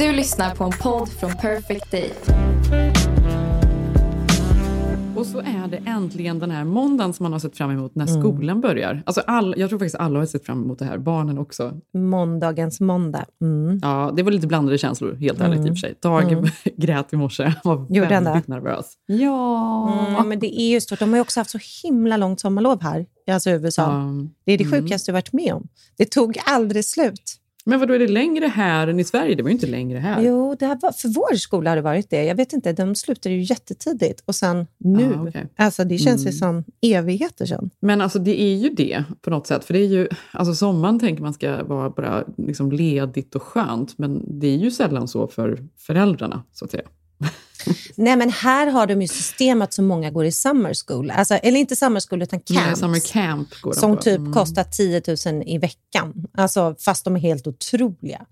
Du lyssnar på en podd från Perfect Day. Och så är det äntligen den här måndagen som man har sett fram emot när skolan börjar. Alltså all, jag tror faktiskt alla har sett fram emot det här, barnen också. Måndagens måndag. Mm. Ja, det var lite blandade känslor, helt ärligt i och för sig. Dag grät i morse, var Gjorde väldigt det? nervös. Ja. Mm, men det är ju stort. De har ju också haft så himla långt sommarlov här, alltså i USA. Ja. Det är det sjukaste jag varit med om. Det tog aldrig slut. Men vad då är det längre här än i Sverige? Det var ju inte längre här. Jo, det här var, för vår skola har det varit det. Jag vet inte, de slutade ju jättetidigt och sen nu. Ah, okej. Alltså det känns ju som evigheter sedan. Men alltså det är ju det på något sätt. För det är ju, alltså sommaren tänker man ska vara bara liksom ledigt och skönt. Men det är ju sällan så för föräldrarna, så att säga. Nej, men här har de ju systemet som många går i summer school. Alltså, eller inte summer school, utan Nej, camps. summer camp går de som på. typ Mm. kostar 10 000 i veckan. Alltså, fast de är helt otroliga.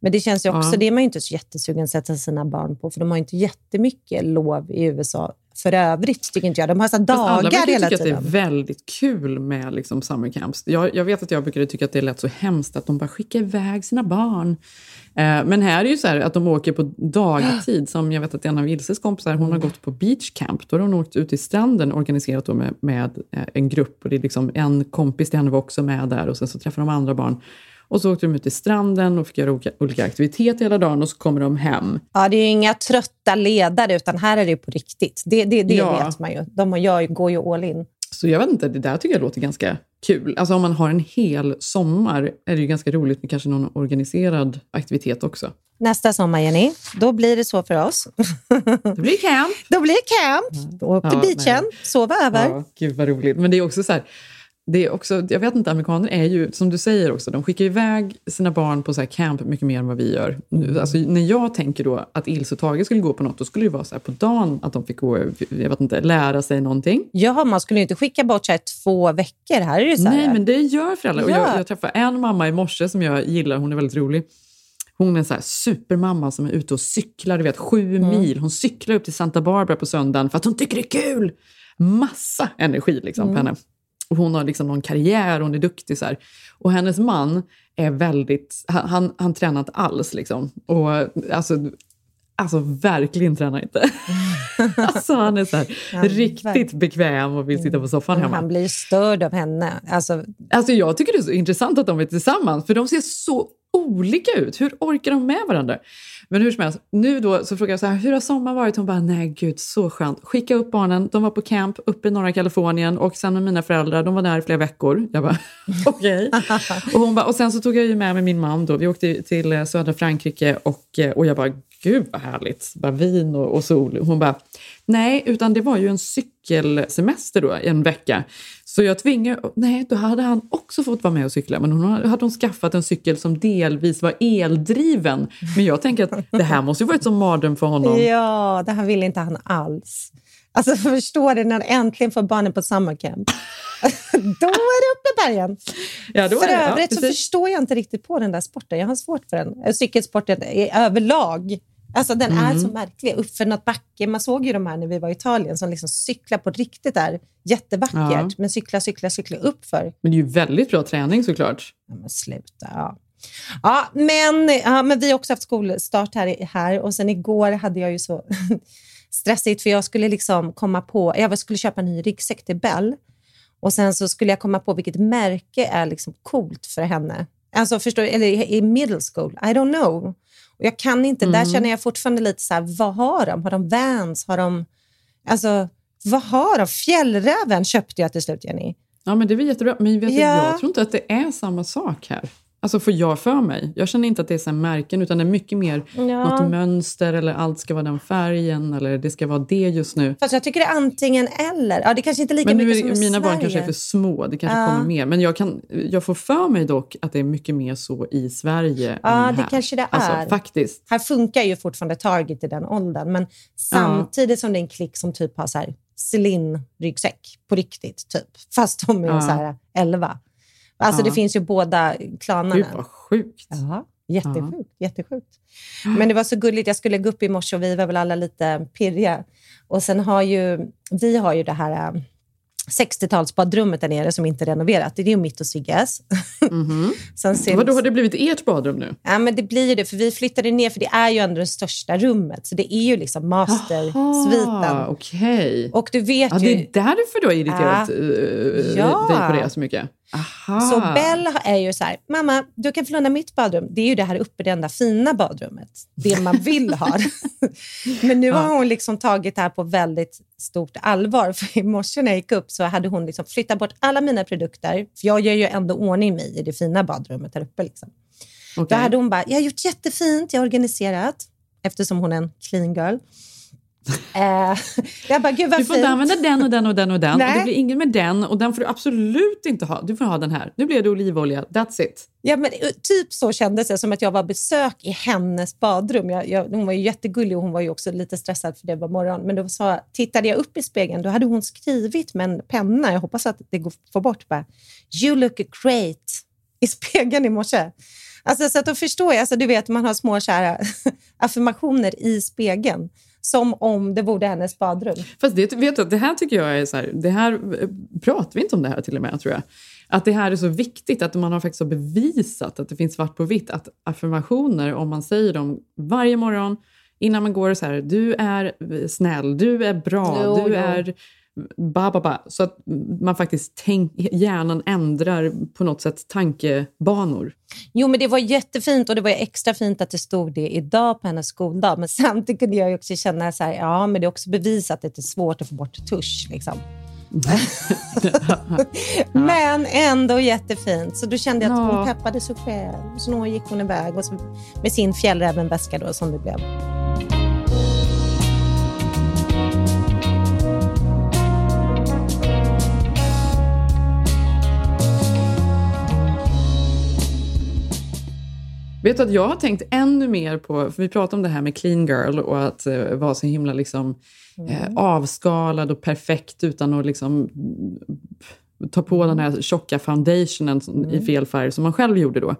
Men det känns ju också, Ja. det är man ju inte så jättesugen att sätta sina barn på, för de har ju inte jättemycket lov i USA för övrigt, tycker inte jag. De har så alla dagar hela tiden. att det är väldigt kul med liksom summer camps. Jag, jag vet att jag brukade tycka att det lät så hemskt att de bara skickar iväg sina barn. Eh, men här är ju så här att de åker på dagtid. Som jag vet att en av Ilses kompisar, hon har gått på beach camp. Då har hon åkt ut till stranden organiserat då med, med eh, en grupp. Och det är liksom en kompis till henne var också med där och sen så träffade de andra barn. Och så åkte de ut till stranden och fick göra olika, olika aktiviteter hela dagen och så kommer de hem. Ja, det är ju inga trötta ledare, utan här är det på riktigt. Det, det, det Ja. vet man ju. De gör, går ju all in. Så jag vet inte, det där tycker jag låter ganska kul. Alltså om man har en hel sommar är det ju ganska roligt med kanske någon organiserad aktivitet också. Nästa sommar, Jenny, då blir det så för oss. Det blir camp! Då blir det camp, åk till Ja, beachen, sova över. Ja, gud vad roligt. Men det är också så här, det är också, jag vet inte, amerikaner är ju, som du säger också, de skickar iväg sina barn på så här camp mycket mer än vad vi gör. Nu, Alltså, när jag tänker då att Ilse och Tage skulle gå på något, då skulle det vara så på dagen att de fick gå, jag vet inte, lära sig någonting. Ja, man skulle ju inte skicka bort så här två veckor. Här är det så här. Nej, men det gör föräldrar. Och Ja. jag, jag träffade en mamma i morse som jag gillar, hon är väldigt rolig. Hon är en så här supermamma som är ute och cyklar, du vet, sju Mm. mil. Hon cyklar upp till Santa Barbara på söndagen för att hon tycker det är kul. Massa energi liksom Mm. på henne. Och hon har liksom någon karriär, hon är duktig. Så här. Och hennes man är väldigt, han, han, han tränar inte alls. Liksom. Och alltså, alltså verkligen tränar inte. alltså han är så här, Ja, riktigt verkligen. bekväm och vill sitta på soffan hemma. han blir störd av henne. Alltså, Alltså jag tycker det är så intressant att de är tillsammans, för de ser så olika ut. Hur orkar de med varandra? Men hur som helst, nu då så frågar jag så här, hur har sommaren varit? Hon bara, nej gud, så skönt. Skicka upp barnen, de var på camp uppe i norra Kalifornien och sen med mina föräldrar, de var där i flera veckor. Jag bara, okej. och, hon bara, och sen så tog jag ju med mig min man då, vi åkte till eh, södra Frankrike och, eh, och jag bara, gud vad härligt, bara vin och, och sol. Hon bara, nej, utan det var ju en cykelsemester då, en vecka. Så jag tvingade, nej, då hade han också fått vara med och cykla, men hon hade hon skaffat en cykel som delvis var eldriven. Men jag tänker att det här måste ju varit som mardröm för honom. ja, det här vill inte han alls. Alltså, förstår du när äntligen får barnen på summercamp? Då är det upp i bergen. Ja, för det- ja, övrigt så precis. förstår jag inte riktigt på den där sporten. Jag har svårt för den. Cykelsporten överlag. Alltså den är Mm. så märklig. Uppför något backe. Man såg ju de här när vi var i Italien som liksom cyklar på riktigt där. Jättevackert. Ja. Men cykla, cykla, cykla uppför. Men det är ju väldigt bra träning såklart. Ja, men sluta. Ja. Ja, men, ja, men vi har också haft skolstart här, här och sen igår hade jag ju så stressigt för jag skulle liksom komma på, jag skulle köpa en ny ryggsäck till Bell och sen så skulle jag komma på vilket märke är liksom coolt för henne. Alltså förstår du, eller i middle school, I don't know. Och jag kan inte, där känner jag fortfarande lite så här, vad har de? Har de Vans? Har de, alltså Vad har de? Fjällräven köpte jag till slut, Jenny. Ja, men det väl jättebra. Men vet Ja. jag tror inte att det är samma sak här. Alltså får jag för mig. Jag känner inte att det är så märken, utan det är mycket mer Ja. något mönster eller allt ska vara den färgen eller det ska vara det just nu. Fast jag tycker det är antingen eller. Ja, det kanske inte är lika Men nu mycket är, som i mina barn Sverige. kanske är för små, det kanske Ja. kommer mer. Men jag, kan, jag får för mig dock att det är mycket mer så i Sverige Ja, än det här. kanske det är. Alltså, faktiskt. Här funkar ju fortfarande Target i den åldern, men samtidigt som det är en klick som typ har så här Celine-ryggsäck på riktigt, typ. fast de är Ja. så här 11. Alltså Ja. det finns ju båda klanarna. Gud vad sjukt. Ja, jättesjukt. jättesjukt. Men det var så gulligt. Jag skulle gå upp i morse och vi var väl alla lite pirriga. Och sen har ju, vi har ju det här äh, 60-talsbadrummet där nere som inte är renoverat. Det är ju mitt och Sigges. Mhm. sen ser Vadå, har det blivit ert badrum nu? Ja, men det blir ju det, för vi flyttade ner, för det är ju ändå det största rummet. Så det är ju liksom mastersviten. Okej. Och du vet Ja, det ju... är därför du har irriterat Ja. eh, Ja. dig på det så mycket? Aha. Så Bell är ju så här, mamma, du kan få låna mitt badrum. Det är ju det här uppe, det enda fina badrummet. Det man vill ha. Men nu har hon liksom tagit det här på väldigt stort allvar. För i morse när jag gick upp så hade hon liksom flyttat bort alla mina produkter. För jag gör ju ändå ordning mig i det fina badrummet där uppe. Liksom. Okej. Då hade hon bara, jag har gjort jättefint, jag har organiserat. Eftersom hon är en clean girl. Eh, jag bara, gud vad Du får fint. inte använda den och den och den och den. Och Nej. det blir ingen med den och den får du absolut inte ha. Du får ha den här. Nu blev det olivolja. That's it. Ja, men eh, typ så kändes det, som att jag var besök i hennes badrum. Jag, jag, hon var ju jättegullig och hon var ju också lite stressad för det var morgon. Men då sa, tittade jag upp i spegeln, då hade hon skrivit med en penna, jag hoppas att det går få bort, bara, “You look great” i spegeln i morse. Alltså, så att då förstår jag, alltså, du vet man har små så affirmationer i spegeln. Som om det vore hennes badrum. Fast det, vet du, det här tycker jag är så här, det här eh, pratar vi inte om det här till och med tror jag. Att det här är så viktigt, att man har faktiskt har bevisat att det finns svart på vitt, att affirmationer, om man säger dem varje morgon innan man går så här, du är snäll, du är bra, Jo, du jo. är ba, ba, ba, så att man faktiskt tänk, hjärnan ändrar på något sätt tankebanor. Jo, men det var jättefint och det var extra fint att det stod det idag på hennes skoldag. Men samtidigt kunde jag också känna så här, ja, men det är också bevisat att det är svårt att få bort tusch. Liksom. men ändå jättefint. Så då kände jag att hon peppade sig själv. Så då gick hon iväg och så, med sin fjällrävenväska då, som det blev. Vet du att jag har tänkt ännu mer på, för vi pratade om det här med clean girl och att eh, vara så himla liksom, eh, avskalad och perfekt utan att liksom, mm, ta på den här tjocka foundationen som, i fel färg som man själv gjorde då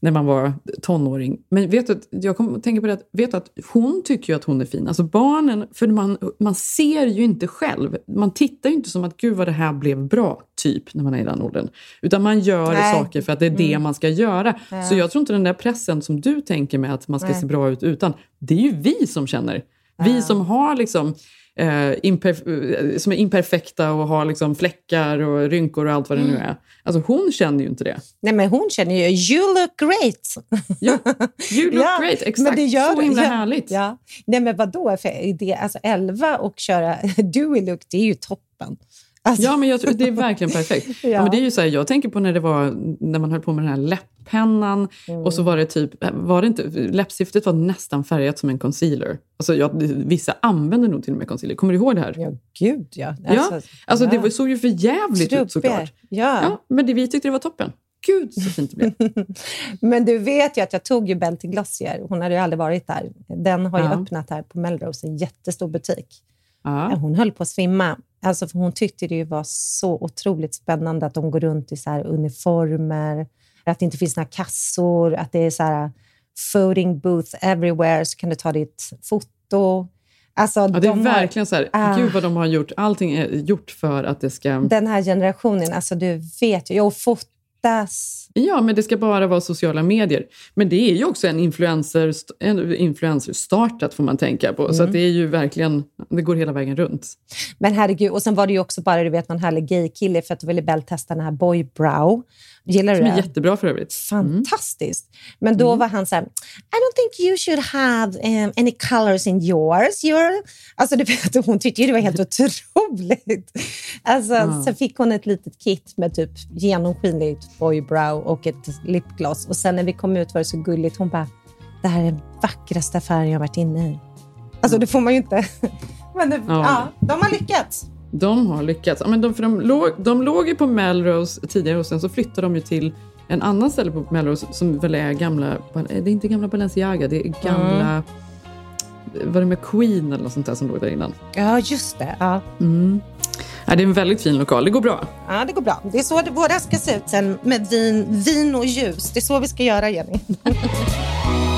när man var tonåring. Men vet du, att- jag kom tänka på det, att, vet du att hon tycker ju att hon är fin. Alltså barnen, för man, man ser ju inte själv. Man tittar ju inte som att gud vad det här blev bra, typ, när man är i den åldern. Utan man gör Nej. saker för att det är det man ska göra. Så jag tror inte den där pressen som du tänker med att man ska Nej. se bra ut utan, det är ju vi som känner. Vi som har liksom eh, eh, som är imperfekta och har liksom fläckar och rynkor och allt vad det nu är. Alltså hon känner ju inte det. Nej, men hon känner ju, you look great. Ja, you look Ja, great, exakt. Men det gör så himla ja, härligt. Ja. Nej, men vadå? För det, alltså 11 och köra Dewey look, det är ju toppen. Alltså, Ja, men jag det är verkligen perfekt. ja. Ja. men det är ju så här, jag tänker på när det var när man höll på med den här läpppennan Mm. och så var det typ, var det inte, läppstiftet var nästan färgat som en concealer. Alltså jag, vissa använder nog till och med concealer. Kommer du ihåg det här? Ja, gud ja. Ja, alltså ja. det såg ju för jävligt ut såklart. Ja. Ja, men det, vi tyckte det var toppen. Gud så fint det blev. Men du vet ju att jag tog ju till Glossier. Hon hade ju aldrig varit där. Den har ju Ja. öppnat här på Melrose, en jättestor butik. Ja. Hon höll på att svimma. Alltså, för hon tyckte det var så otroligt spännande att de går runt i så uniformer, att det inte finns några kassor, att det är så här voting booth everywhere, så kan du ta ditt foto. Alltså, Ja, det är de har, verkligen så här, Ah. gud vad de har gjort. Allting är gjort för att det ska... den här generationen, alltså du vet ju, och fotas. Ja, men det ska bara vara sociala medier. Men det är ju också en influencer, en influencer startat får man tänka på. Så att det är ju verkligen, det går hela vägen runt. Men herregud, och sen var det ju också bara du vet, någon härlig gaykille för att du ville Bell testa den här boy brow. Gillar du Som är det? jättebra för övrigt. Fantastiskt. Men då Mm. var han så här, I don't think you should have um, any colors in yours. You're... Alltså, du vet, hon tyckte ju det var helt otroligt. Alltså, Ja. Så fick hon ett litet kit med typ genomskinligt boybrow och ett lipgloss. Och sen när vi kom ut var det så gulligt. Hon bara, det här är den vackraste affären jag har varit inne i. Alltså det får man ju inte. Men det, ja. Ja. de har lyckats. De har lyckats. Ja, men de, för de, låg, de låg ju på Melrose tidigare och sen så flyttade de ju till en annan ställe på Melrose som väl är gamla, det är inte gamla Balenciaga, det är gamla, var det med Queen eller något sånt där som låg där innan? Ja, just det. Ja. Mm. Ja, det är en väldigt fin lokal, det går bra. Ja, det går bra. Det är så det, våra ska se ut sen med vin, vin och ljus. Det är så vi ska göra, Jenny.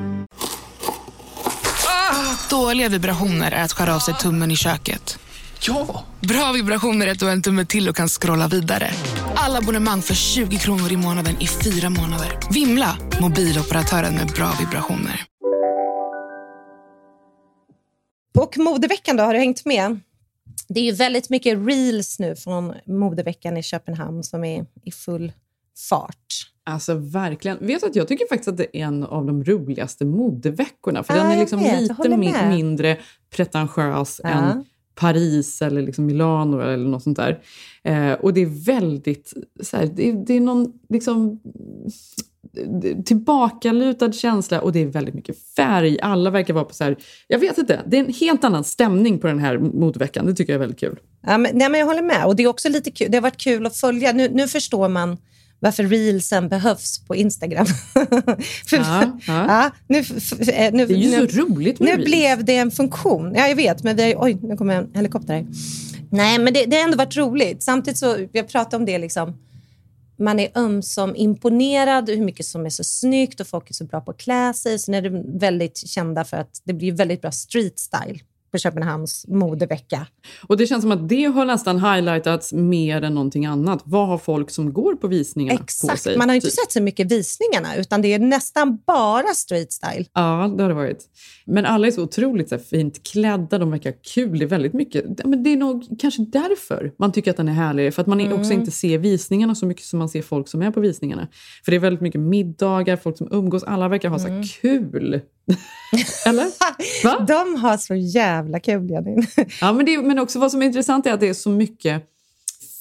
Dåliga vibrationer är att skära av sig tummen i köket. Ja! Bra vibrationer är att du har en tumme till och kan scrolla vidare. Alla abonnemang för 20 kronor i månaden i fyra månader. Vimla! Mobiloperatören med bra vibrationer. Och modeveckan då, har du hängt med? Det är ju väldigt mycket reels nu från modeveckan i Köpenhamn som är i full fart. Alltså verkligen. Vet att jag tycker faktiskt att det är en av de roligaste modeveckorna. För Ja, den är liksom vet. Lite håller mi- med. mindre pretentiös Ja. än Paris eller liksom Milano eller något sånt där. Eh, och det är väldigt, så här, det, är, det är någon liksom tillbakalutad känsla och det är väldigt mycket färg. Alla verkar vara på så här, jag vet inte, det är en helt annan stämning på den här modeveckan. Det tycker jag är väldigt kul. Ja, men, nej, men jag håller med. Och Det är också lite kul. Det har varit kul att följa. Nu, nu förstår man varför reelsen behövs på Instagram. För, Ja, ja. ja, nu, eh, nu, Det är ju nu, så roligt med Nu reels. blev det en funktion. Ja, jag vet, men vi har, oj, nu kommer en helikopter här. Nej, men det, det har ändå varit roligt. Samtidigt så, jag pratade om det, liksom, man är ömsom imponerad hur mycket som är så snyggt och folk är så bra på att klä sig. Sen är de väldigt kända för att det blir väldigt bra street style på Köpenhamns modevecka. Och det känns som att det har nästan highlightats mer än någonting annat. Vad har folk som går på visningarna på Exakt. sig? Man har inte typ? sett så mycket visningarna, utan det är nästan bara street style. Ja, det har det varit. Men alla är så otroligt så här, fint klädda, de verkar kul. Det är väldigt mycket. Men det är nog kanske därför man tycker att den är härlig. För att man Mm. också inte ser visningarna så mycket som man ser folk som är på visningarna. För det är väldigt mycket middagar, folk som umgås. Alla verkar ha så Mm. här kul. Eller? Va? De har så jävla kul, Jenny. Ja, men, det, men också vad som är intressant är att det är så mycket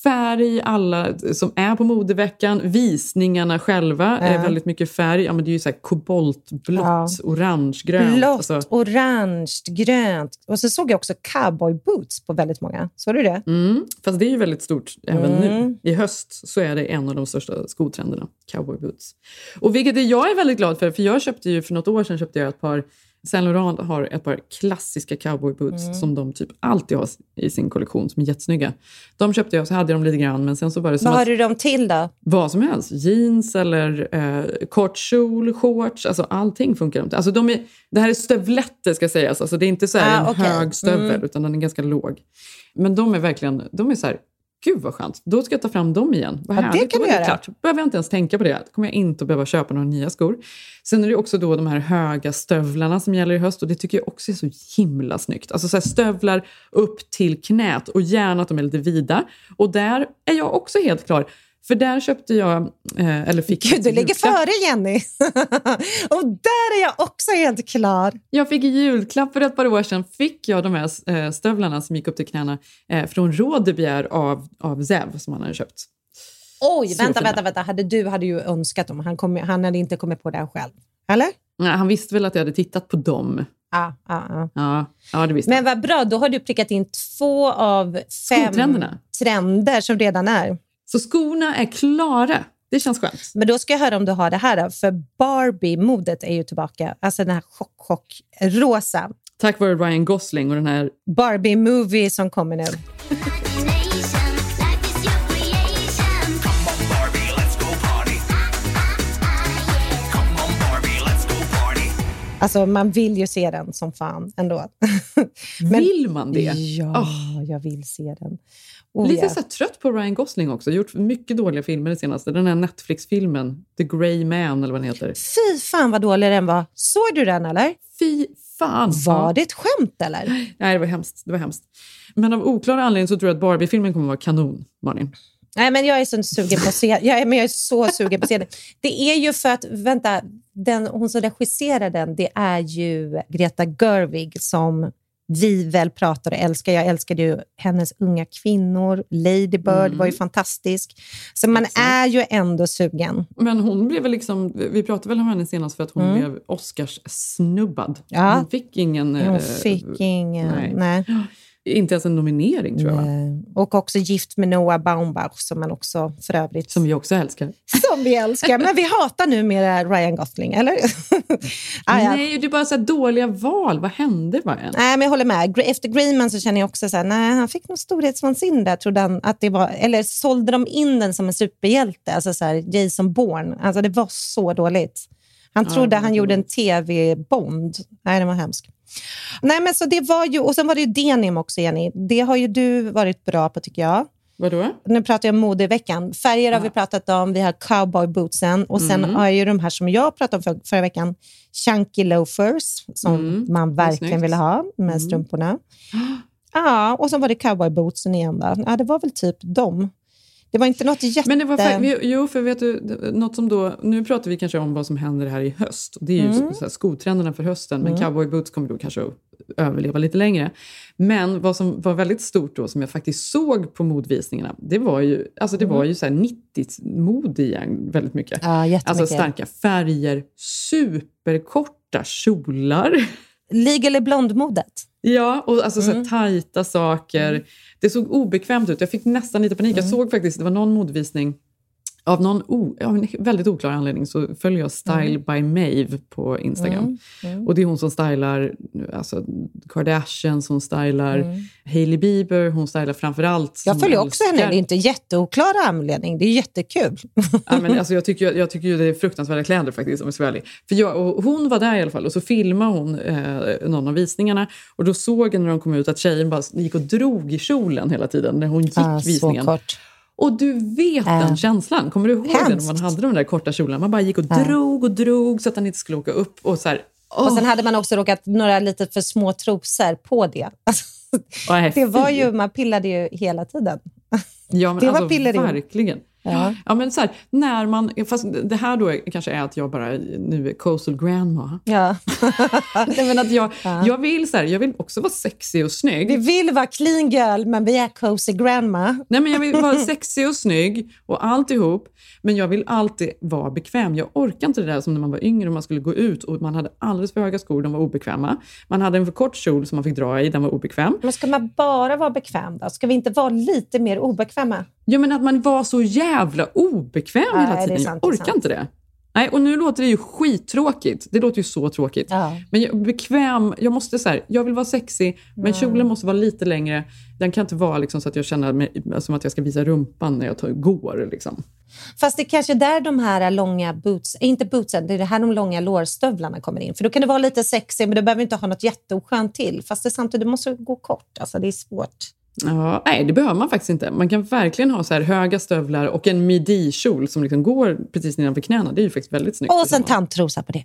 färg, alla som är på modeveckan, visningarna själva är Ja. väldigt mycket färg. Ja, men det är ju så här koboltblått, Ja. orange, grönt. Blått, Alltså, orange, grönt. Och så såg jag också cowboyboots på väldigt många. Såg du det? mm, fast det är ju väldigt stort även Mm. nu. I höst så är det en av de största skotrenderna, cowboy boots. Och vilket är jag är väldigt glad för, för jag köpte ju för något år sedan köpte jag ett par Saint Laurent har ett par klassiska cowboy boots Mm. som de typ alltid har i sin kollektion som är jättesnygga. De köpte jag så hade jag dem lite grann men sen så var det som Vad har du dem till då? vad som helst. Jeans eller eh, kort kjol, shorts, alltså allting funkar inte. Alltså de är, det här är stövletter ska sägas, alltså det är inte så här Ah, en okej. hög stövel Mm. utan den är ganska låg. Men de är verkligen, de är så här, gud vad skönt, då ska jag ta fram dem igen. Vad Ja, det kan då göra. klart. behöver jag inte ens tänka på det. Då kommer jag inte att behöva köpa några nya skor. Sen är det också då de här höga stövlarna som gäller i höst och det tycker jag också är så himla snyggt. Alltså så stövlar upp till knät och gärna att de är lite vida. Och där är jag också helt klar. För där köpte jag, eh, eller fick Gud, du ligger före Jenny. och där är jag också helt klar. Jag fick i julklapp för ett par år sedan fick jag de här eh, stövlarna som gick upp till knäna eh, från Rådebier av, av Zev som han hade köpt. Oj, Så vänta, vänta, vänta. Hade du hade ju önskat dem. Han, kom, han hade inte kommit på det själv. Eller? Nej, han visste väl att jag hade tittat på dem. Ja, ja, ja. Ja, ja det visste Men vad bra, då har du prickat in två av fem trender som redan är. Så skorna är klara det känns skönt. Men då ska jag höra om du har det här. Då, för Barbie-modet är ju tillbaka. Alltså den här chock-chock-rosa. Tack vare Ryan Gosling och den här... Barbie-movie som kommer nu. Alltså man vill ju se den som fan ändå. Men, vill man det? Ja, oh. jag vill se den. Oh, Lite ja. så trött på Ryan Gosling också. Gjort mycket dåliga filmer det senaste. Den här Netflix-filmen, The Grey Man eller vad den heter. Fy fan vad dålig den var. Såg du den eller? Fy fan. Var det ett skämt eller? Nej, det var hemskt. Det var hemskt. Men av oklar anledning så tror jag att Barbie-filmen kommer att vara kanon, Malin. Nej, men jag är så sugen på se jag är, men jag är så sugen på den. Det är ju för att, vänta, den, hon som regisserar den, det är ju Greta Gerwig som vi väl pratar och älskar. Jag älskade ju hennes unga kvinnor. Lady Bird mm. var ju fantastisk. Så man Exakt. är ju ändå sugen. Men hon blev väl liksom, vi pratade väl om henne senast för att hon mm. blev Oscars-snubbad. Ja. Hon fick ingen... Hon eh, fick ingen, nej. nej. Inte ens en nominering tror jag. Nej. Och också Gift med Noah Baumbach som man också för övrigt... Som vi också älskar. Som vi älskar, men vi hatar numera Ryan Gosling, eller? ah, ja. Nej, det är bara så dåliga val. Vad hände bara? Nej, men jag håller med. Efter Greyman så känner jag också så här, nej, han fick nog storhetsvansinne där. Trodde han att det var, eller sålde de in den som en superhjälte? Alltså så här, Jason Bourne. Alltså det var så dåligt. Han trodde han gjorde en tv-bond. Nej, det var hemskt. Nej, men så det var ju, och sen var det ju denim också, Jenny. Det har ju du varit bra på, tycker jag. Vadå? Nu pratar jag om modeveckan. Färger ja. har vi pratat om, vi har cowboybootsen och sen mm. har jag ju de här som jag pratade om för, förra veckan, chunky loafers, som mm. man verkligen ville ha med mm. strumporna. Ja, och så var det cowboybootsen igen. Va? Ja, det var väl typ dem. Det var inte något jätte... Men det var jo, för vet du, något som då, nu pratar vi kanske om vad som händer här i höst. Det är ju mm. så skotrenderna för hösten, men mm. cowboyboots kommer då kanske att överleva lite längre. Men vad som var väldigt stort då, som jag faktiskt såg på modvisningarna, det var ju, alltså det mm. var ju 90-mod igen väldigt mycket. Ja, alltså starka färger, superkorta kjolar. Legal eller blondmodet? Ja, och alltså mm. så tajta saker. Mm. Det såg obekvämt ut. Jag fick nästan lite panik. Mm. Jag såg faktiskt, det var någon modvisning av någon o, av en väldigt oklar anledning så följer jag Style mm. by Maeve på Instagram. Mm. Mm. Och det är hon som stylar alltså, Kardashians, hon stylar mm. Hailey Bieber, hon stylar framförallt... Jag följer också henne, det är inte jätteoklar anledning, det är jättekul. ja, men alltså, jag tycker, jag tycker ju det är fruktansvärda kläder faktiskt om jag ska vara ärlig. För jag, och hon var där i alla fall och så filmade hon eh, någon av visningarna och då såg jag när de kom ut att tjejen bara gick och drog i kjolen hela tiden när hon gick ah, visningen. Så kort. Och du vet äh. den känslan. Kommer du ihåg Hemskt. det när man hade de där korta kjolarna? Man bara gick och äh. drog och drog så att han inte skulle åka upp. Och, så här, oh. och sen hade man också råkat några lite för små trosor på det. det var ju, man pillade ju hela tiden. Ja, men det alltså, var verkligen. Ja. ja, men så här, när man, fast det här då kanske är att jag bara nu är coastal grandma. Ja. Nej, men att jag, ja. jag, vill så här, jag vill också vara sexig och snygg. Vi vill vara clean girl, men vi är coastal grandma. Nej, men jag vill vara sexig och snygg och alltihop. Men jag vill alltid vara bekväm. Jag orkar inte det där som när man var yngre och man skulle gå ut och man hade alldeles för höga skor, de var obekväma. Man hade en för kort kjol som man fick dra i, den var obekväm. Men ska man bara vara bekväm då? Ska vi inte vara lite mer obekväma? Ja, men att man var så jävla obekväm ja, hela tiden. Sant, jag orkar inte det. Nej, och nu låter det ju skittråkigt. Det låter ju så tråkigt. Ja. Men jag, bekväm, jag måste så här, jag vill vara sexig, men mm. kjolen måste vara lite längre. Den kan inte vara liksom så att jag känner mig som att jag ska visa rumpan när jag tar, går. Liksom. Fast det är kanske där de här långa boots, inte bootsen, det är det här de långa lårstövlarna kommer in. För då kan det vara lite sexig, men du behöver inte ha något jätteoskönt till. Fast det samtidigt måste gå kort. Alltså det är svårt. Ja, nej, det behöver man faktiskt inte. Man kan verkligen ha så här höga stövlar och en midi-kjol som liksom går precis nedanför knäna. Det är ju faktiskt väldigt snyggt. Och sen tandtrosa på det.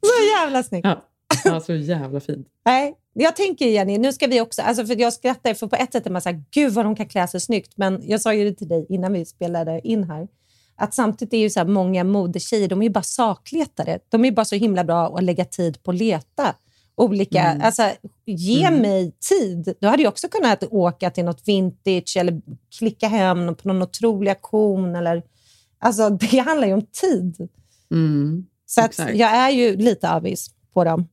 så jävla snyggt. Ja. ja, så jävla fint. Nej, jag tänker Jenny, nu ska vi också... Alltså för jag skrattar, för på ett sätt är man så här, gud vad de kan klä sig snyggt. Men jag sa ju det till dig innan vi spelade in här. Att samtidigt är ju så många modetjejer, de är bara sakletare. De är bara så himla bra att lägga tid på att leta olika... Mm. Alltså, ge mm. mig tid. Då hade jag också kunnat åka till något vintage eller klicka hem på någon otrolig auktion. Eller, alltså, det handlar ju om tid. Mm. Så att jag är ju lite avis på dem.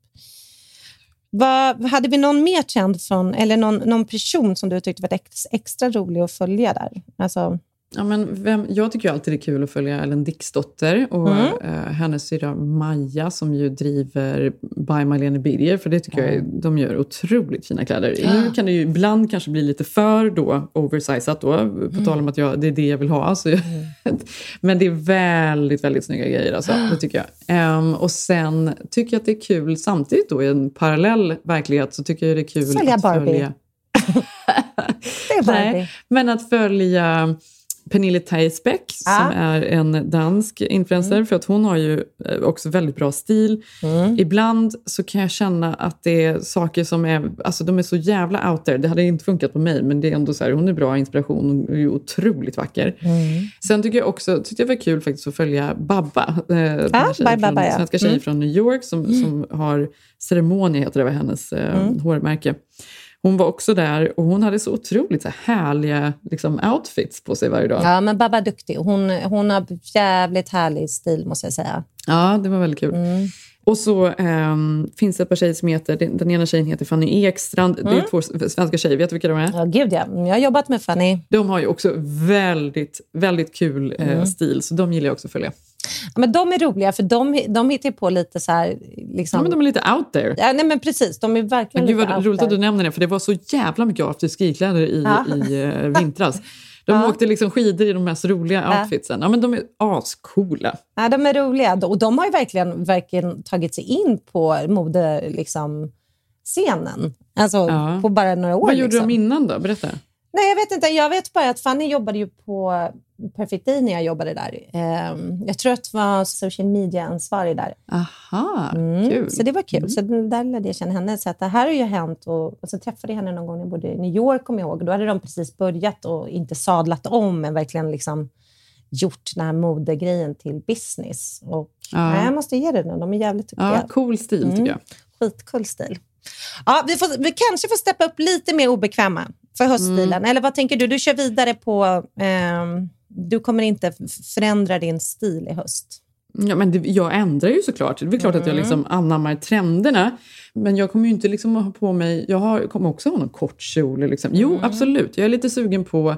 Vad, hade vi någon mer känd från, eller någon, någon person som du tyckte var ex, extra rolig att följa där? Alltså, Ja, men vem, jag tycker ju alltid det är kul att följa Ellen Dixdotter och Mm. eh, hennes syrra Maja som ju driver By Marlene Birger, för det tycker jag är, de gör otroligt fina kläder. Nu kan det ju ibland kanske bli lite för då oversizat då, på tal om att jag, det är det jag vill ha. Så men det är väldigt, väldigt snygga grejer alltså, det tycker jag. Ehm, och sen tycker jag att det är kul, samtidigt då i en parallell verklighet så tycker jag det är kul Sälja att Barbie. följa det är Barbie. Nej, men att följa Pernille Theisbeck Ja. som är en dansk influencer, för att hon har ju eh, också väldigt bra stil. Ibland så kan jag känna att det är saker som är, alltså de är så jävla out there. Det hade inte funkat på mig, men det är ändå så här, hon är bra inspiration och är otroligt vacker. Sen tycker jag också, tyckte jag var kul faktiskt att följa Babba, eh, den här Ja, tjejen Bye från, ja. svenska tjejen Mm. från New York som, som har Ceremoni, heter det, var hennes eh, Mm. hårmärke. Hon var också där och hon hade så otroligt så här härliga liksom, outfits på sig varje dag. Ja, men Babba är duktig. Hon, hon har jävligt härlig stil, måste jag säga. Ja, det var väldigt kul. Mm. Och så ehm, finns det ett par tjejer som heter, den, den ena tjejen heter Fanny Ekstrand. Det är Mm. två svenska tjejer, vet du vilka de är? Ja, gud ja. Jag har jobbat med Fanny. De har ju också väldigt, väldigt kul eh, Mm. stil, så de gillar jag också att följa. Men de är roliga, för de, de hittar på lite så här... Liksom... Ja, men de är lite out there. Ja, nej, men precis. De är verkligen Men gud lite out roligt att there. du nämner det, för det var så jävla mycket afterski-kläder i, Ja. i eh, vintras. De Ja. åkte liksom skidor i de mest roliga Ja. outfitsen. Ja, men de är ascoola. Ja, de är roliga. Och de har verkligen, verkligen tagit sig in på mode, liksom, scenen. Alltså Ja. på bara några år. Vad gjorde liksom. de innan då? Berätta. Nej, jag vet inte. Jag vet bara att Fanny jobbade ju på Perfect Day när jag jobbade där. Ehm, jag tror att var social media-ansvarig där. Aha, Mm, kul. Så det var kul. Så där lärde jag känna henne. Så att det här har ju hänt. Och, och så träffade jag henne någon gång när jag bodde i New York, kommer jag ihåg. Då hade de precis börjat och inte sadlat om, men verkligen liksom gjort den här modegrejen till business. Och, Ja. nej, jag måste ge det den. De är jävligt duktiga. Ja, cool stil Mm. tycker jag. Skitcool stil. Ja, vi, får, vi kanske får steppa upp lite mer obekväma för höststilen. Mm. Eller vad tänker du? Du kör vidare på... ehm, du kommer inte förändra din stil i höst. Ja, men det, jag ändrar ju såklart. Det är klart att jag Mm. liksom anammar trenderna. Men jag kommer ju inte liksom ha på mig... Jag har, kommer också ha någon kort kjol. Liksom. Jo, Mm. absolut. Jag är lite sugen på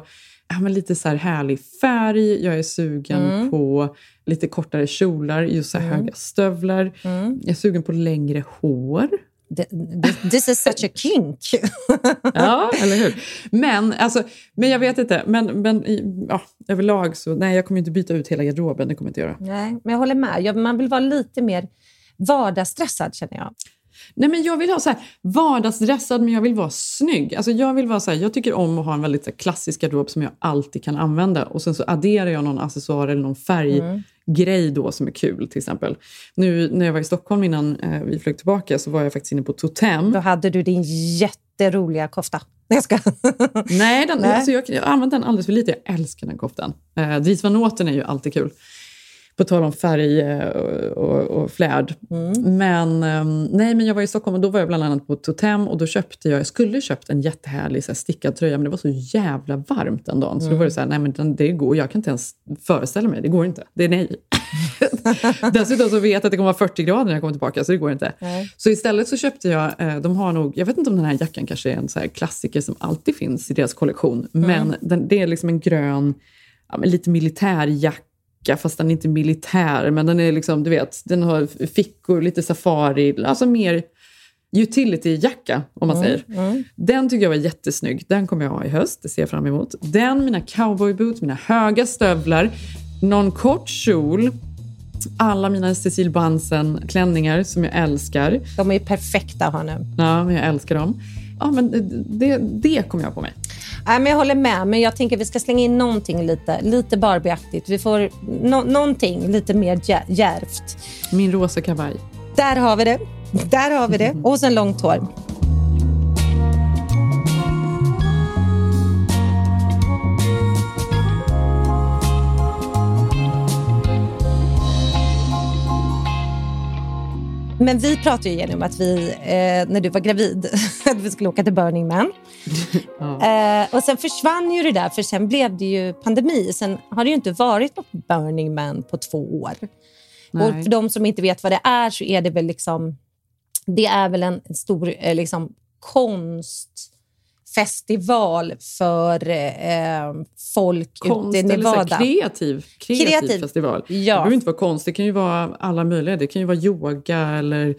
ja, men lite så här härlig färg. Jag är sugen Mm. på lite kortare kjolar, just så Mm. höga stövlar. Mm. Jag är sugen på längre hår. Th- th- This is such a kink. Ja, eller hur? Men, alltså, men jag vet inte. Men, men ja, överlag så... Nej, jag kommer inte byta ut hela garderoben. Det kommer jag inte göra. Nej, men jag håller med. Jag, man vill vara lite mer vardagsstressad, känner jag. Nej, men jag vill ha så här vardagsdressad, men jag vill vara snygg. Alltså jag, vill vara så här, jag tycker om att ha en väldigt så här, klassisk garderob som jag alltid kan använda. Och sen så adderar jag någon accessoar eller någon färggrej då som är kul till exempel. Nu när jag var i Stockholm innan eh, vi flög tillbaka så var jag faktiskt inne på Totem. Då hade du din jätteroliga kofta. Nej, jag ska. Nej, den, Nej. Alltså jag, jag använt den alldeles för lite. Jag älskar den koftan. Eh, Dries van Noten är ju alltid kul. På tal om färg eh, och, och, och flärd. Mm. Men, ehm, nej, men jag var i Stockholm och då var jag bland annat på Totem och då köpte jag, jag skulle köpt en jättehärlig så här, stickad tröja men det var så jävla varmt den dagen. Så då var det så här, nej men det går, jag kan inte ens föreställa mig, det går inte. Det är nej. Dessutom så vet jag att det kommer vara 40 grader när jag kommer tillbaka så det går inte. Nej. Så istället så köpte jag, eh, de har nog, jag vet inte om den här jackan kanske är en så här klassiker som alltid finns i deras kollektion, men den, det är liksom en grön, ja, lite militärjacka, fast den är inte militär, men den är liksom, du vet, den har fickor, lite safari, alltså mer utility-jacka om man säger. Den tycker jag var jättesnygg. Den kommer jag ha i höst, det ser jag fram emot. Den, mina cowboyboots, mina höga stövlar, någon kort kjol, alla mina Cecil Bansen-klänningar som jag älskar. De är perfekta att ha nu. Ja, men jag älskar dem. Ja, men det, det kommer jag ha på mig. Nej, men jag håller med, men jag tänker att vi ska slänga in någonting lite, lite Barbie-aktigt. Vi får no- någonting lite mer djär- djärvt. Min rosa kavaj. Där har vi det. Där har vi det. Och sen långt hår. Men vi pratade ju Jenny om att vi, eh, när du var gravid, att vi skulle åka till Burning Man. Eh, och sen försvann ju det där, för sen blev det ju pandemi. Sen har det ju inte varit på Burning Man på två år. Nej. Och för de som inte vet vad det är så är det väl liksom det är väl en stor eh, liksom, konstfestival för eh, folk Konst ute i Nevada. kreativ, kreativ, Kreativ. festival. Det Ja. behöver inte vara konst, det kan ju vara alla möjliga. Det kan ju vara yoga eller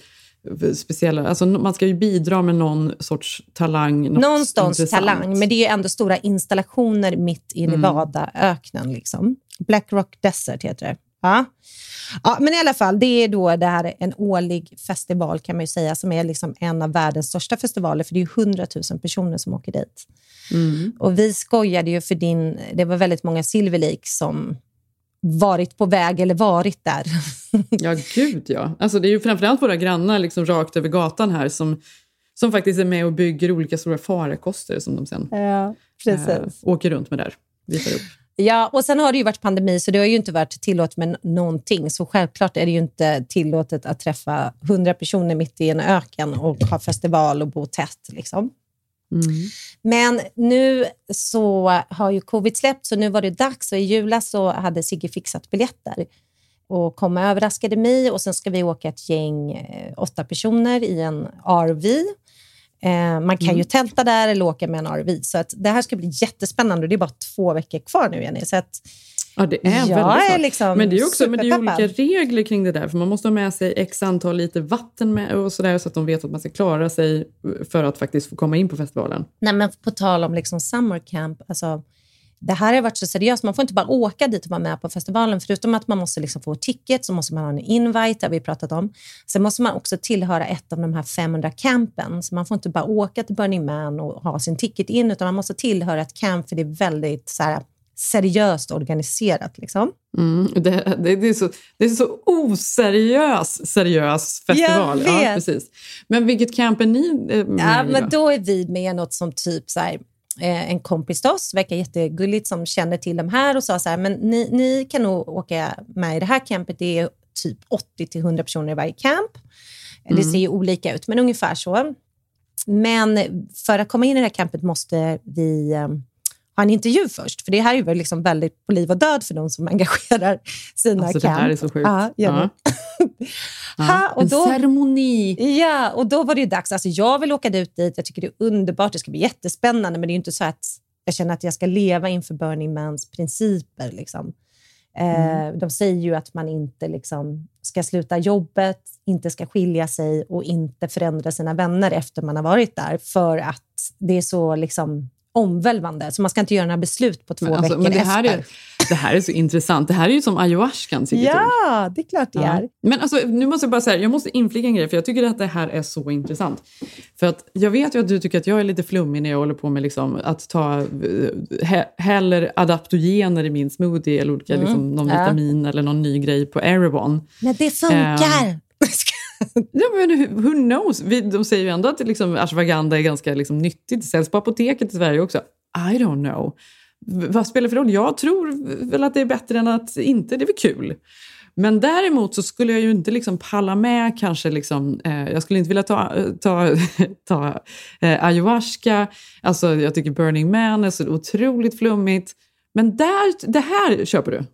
speciella... Alltså man ska ju bidra med någon sorts talang. något Någonstans intressant. talang, men det är ju ändå stora installationer mitt i Mm. Nevadaöknen. Liksom. Black Rock Desert heter det. Ja. Ja, men i alla fall, det är då det här en årlig festival kan man ju säga, som är liksom en av världens största festivaler, för det är ju 100 000 personer som åker dit. Mm. Och vi skojade ju för din, det var väldigt många Silver Lake som varit på väg eller varit där. Ja, gud ja. Alltså, det är ju framförallt våra grannar liksom rakt över gatan här som, som faktiskt är med och bygger olika stora farkoster som de sen Ja, eh, åker runt med där. Visar upp. Ja, och sen har det ju varit pandemi, så det har ju inte varit tillåtet med någonting. Så självklart är det ju inte tillåtet att träffa hundra personer mitt i en öken och ha festival och bo tätt. Liksom. Mm. Men nu så har ju covid släppt, så nu var det dags. Och I julas så hade Sigge fixat biljetter och kom och överraskade mig. Och sen ska vi åka ett gäng, eh, åtta personer i en RV. Eh, man kan ju tälta där eller åka med en RV. Så att det här ska bli jättespännande. Det är bara två veckor kvar nu, Jenny. Så att, Ja, det är Jag väldigt är liksom men det är också men det är olika regler kring det där. För Man måste ha med sig x antal liter vatten med och så, där, så att de vet att man ska klara sig för att faktiskt få komma in på festivalen. Nej, men på tal om liksom summer camp, alltså, det här har varit så seriöst. Man får inte bara åka dit och vara med på festivalen. Förutom att man måste liksom få ticket så måste man ha en invite, det har vi pratat om. Sen måste man också tillhöra ett av de här 500 campen. Så man får inte bara åka till Burning Man och ha sin ticket in, utan man måste tillhöra ett camp för det är väldigt så här, seriöst organiserat. Liksom. Mm, det, det, det, är så, det är så oseriös seriös festival. Ja, precis. Men vilket camp är ni eh, med Ja, men då? är vi med något som typ så här, en kompis till oss, verkar jättegulligt, som känner till de här och sa så här, men ni, ni kan nog åka med i det här campet. Det är typ 80-100 personer i varje camp. Det ser ju olika ut, men ungefär så. Men för att komma in i det här campet måste vi eh, ha en intervju först. För det här är ju liksom väldigt på liv och död för de som engagerar sina Alltså, det camp. här är så sjukt. Ja. Ja. Ha, och en då- ceremoni. Ja, och då var det ju dags. Alltså, jag vill åka ut dit. Jag tycker det är underbart. Det ska bli jättespännande. Men det är ju inte så att jag känner att jag ska leva inför Burning Mans principer. Liksom. Eh, de säger ju att man inte liksom, ska sluta jobbet, inte ska skilja sig och inte förändra sina vänner efter man har varit där. För att det är så liksom, omvälvande. Så man ska inte göra några beslut på två Men, alltså, veckor men det, här efter. är, det här är så intressant. Det här är ju som ayahuascan. Ja, det är klart det är. Men alltså, nu måste jag bara säga, jag måste inflika en grej, för jag tycker att det här är så intressant. För att jag vet ju att du tycker att jag är lite flummig när jag håller på med liksom att ta eh, he, heller adaptogener i min smoothie eller olika, liksom, någon ja. vitamin eller någon ny grej på Erebon. Men det funkar! Ja, men who, knows? Vi, de säger ju ändå att liksom, ashwagandha är ganska liksom, nyttigt. Det säljs på apoteket i Sverige också. I don't know. Vad spelar det för roll? Jag tror väl att det är bättre än att inte. Det är väl kul. Men däremot så skulle jag ju inte liksom palla med kanske... Liksom, eh, jag skulle inte vilja ta, eh, ta, ta eh, ayahuasca. Alltså, jag tycker Burning Man är så otroligt flummigt. Men där, det här köper du?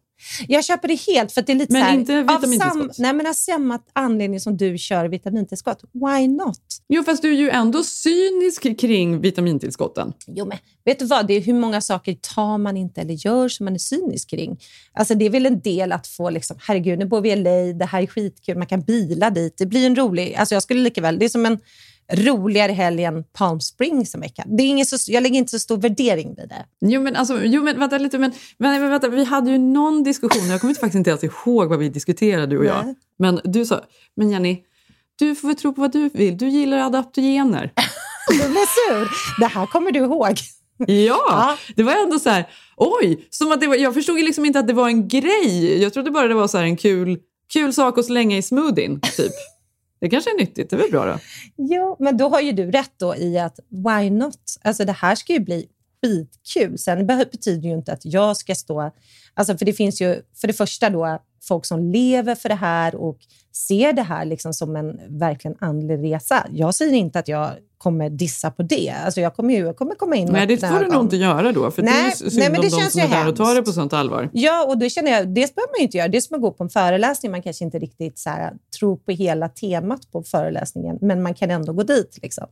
Jag köper det helt, för att det är lite Men så här, inte vitamintillskott? nej, men av samma anledning som du kör vitamintillskott. Why not? Jo, fast du är ju ändå cynisk kring vitamintillskotten. Jo, men vet du vad? Det är hur många saker tar man inte eller gör som man är cynisk kring. Alltså, det är väl en del att få, liksom, herregud, nu bor vi i LA, det här är skitkul, man kan bila dit. Det blir en rolig... Alltså, jag skulle lika väl... Det är som en roligare helg än Palm Springs en vecka. Det är ingen så, jag lägger inte så stor värdering vid det. Jo men, alltså, jo, men vänta lite. Men, men, vänta, vi hade ju någon diskussion, jag kommer faktiskt inte ens ihåg vad vi diskuterade du och jag. Nej. Men du sa, men Jenny, du får väl tro på vad du vill. Du gillar adaptogener. Du blir sur. Det här kommer du ihåg. Ja, det var ändå så här, oj, som att det var, jag förstod liksom inte att det var en grej. Jag trodde bara det var så här en kul, kul sak att slänga i smoothien, typ. Det kanske är nyttigt, det är väl bra då? Jo, men då har ju du rätt då i att why not? Alltså det här ska ju bli skitkul. Sen betyder ju inte att jag ska stå... Alltså för det finns ju för det första då folk som lever för det här och ser det här liksom som en verkligen andlig resa. Jag säger inte att jag kommer dissa på det. Alltså jag kommer ju jag kommer komma in Nej, det får du nog inte göra då. För Nej, det är ju synd nej, men om det de känns som ju är där och tar det hemskt. på sånt allvar. Ja, och då känner jag, det behöver man ju inte göra. Det är som att gå på en föreläsning. Man kanske inte riktigt så här, tror på hela temat på föreläsningen, men man kan ändå gå dit. Liksom.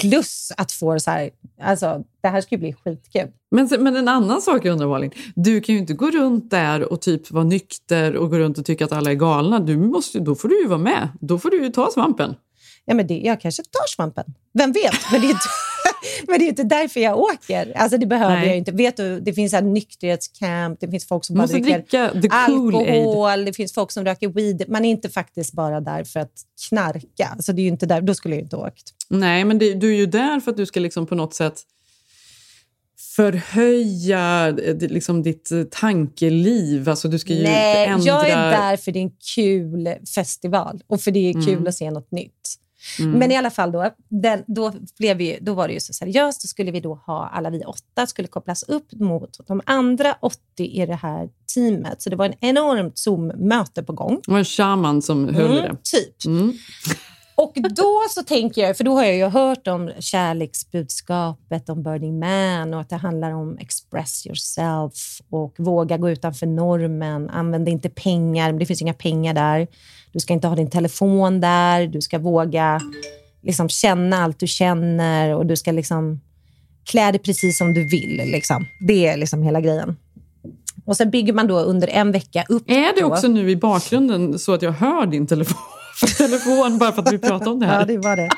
Plus att få så här, alltså det här ska ju bli skitkul. Men, men en annan sak jag undrar Malin, du kan ju inte gå runt där och typ vara nykter och gå runt och tycka att alla är galna. Du måste, då får du ju vara med. Då får du ju ta svampen. Ja, men det, jag kanske tar svampen. Vem vet? Men det är inte, men det är inte därför jag åker. Alltså det behöver Nej. jag inte. Vet du, det finns här nykterhetscamp, det finns folk som bara dricker alkohol, det finns folk som röker weed. Man är inte faktiskt bara där för att knarka. Alltså det är ju inte där, då skulle jag inte ha åkt. Nej, men det, du är ju där för att du ska liksom på något sätt förhöja eh, liksom ditt eh, tankeliv. Alltså du ska ju Nej, ändra... jag är där för det är en kul festival och för det är kul Mm. att se något nytt. Mm. Men i alla fall, då, den, då, blev vi, då var det ju så seriöst. Då skulle vi då ha, alla vi åtta skulle kopplas upp mot de andra 80 i det här teamet. Så det var en enormt Zoom-möte på gång. Det var en shaman som höll Mm, det. typ. Mm. Och då så tänker jag, för då har jag ju hört om kärleksbudskapet om Burning Man och att det handlar om express yourself och våga gå utanför normen, använd inte pengar, det finns inga pengar där. Du ska inte ha din telefon där, du ska våga liksom känna allt du känner och du ska liksom klä dig precis som du vill. Liksom. Det är liksom hela grejen. Och sen bygger man då under en vecka upp. Är det då- också nu i bakgrunden så att jag hör din telefon, telefon bara för att vi pratar om det här? Ja, det var det.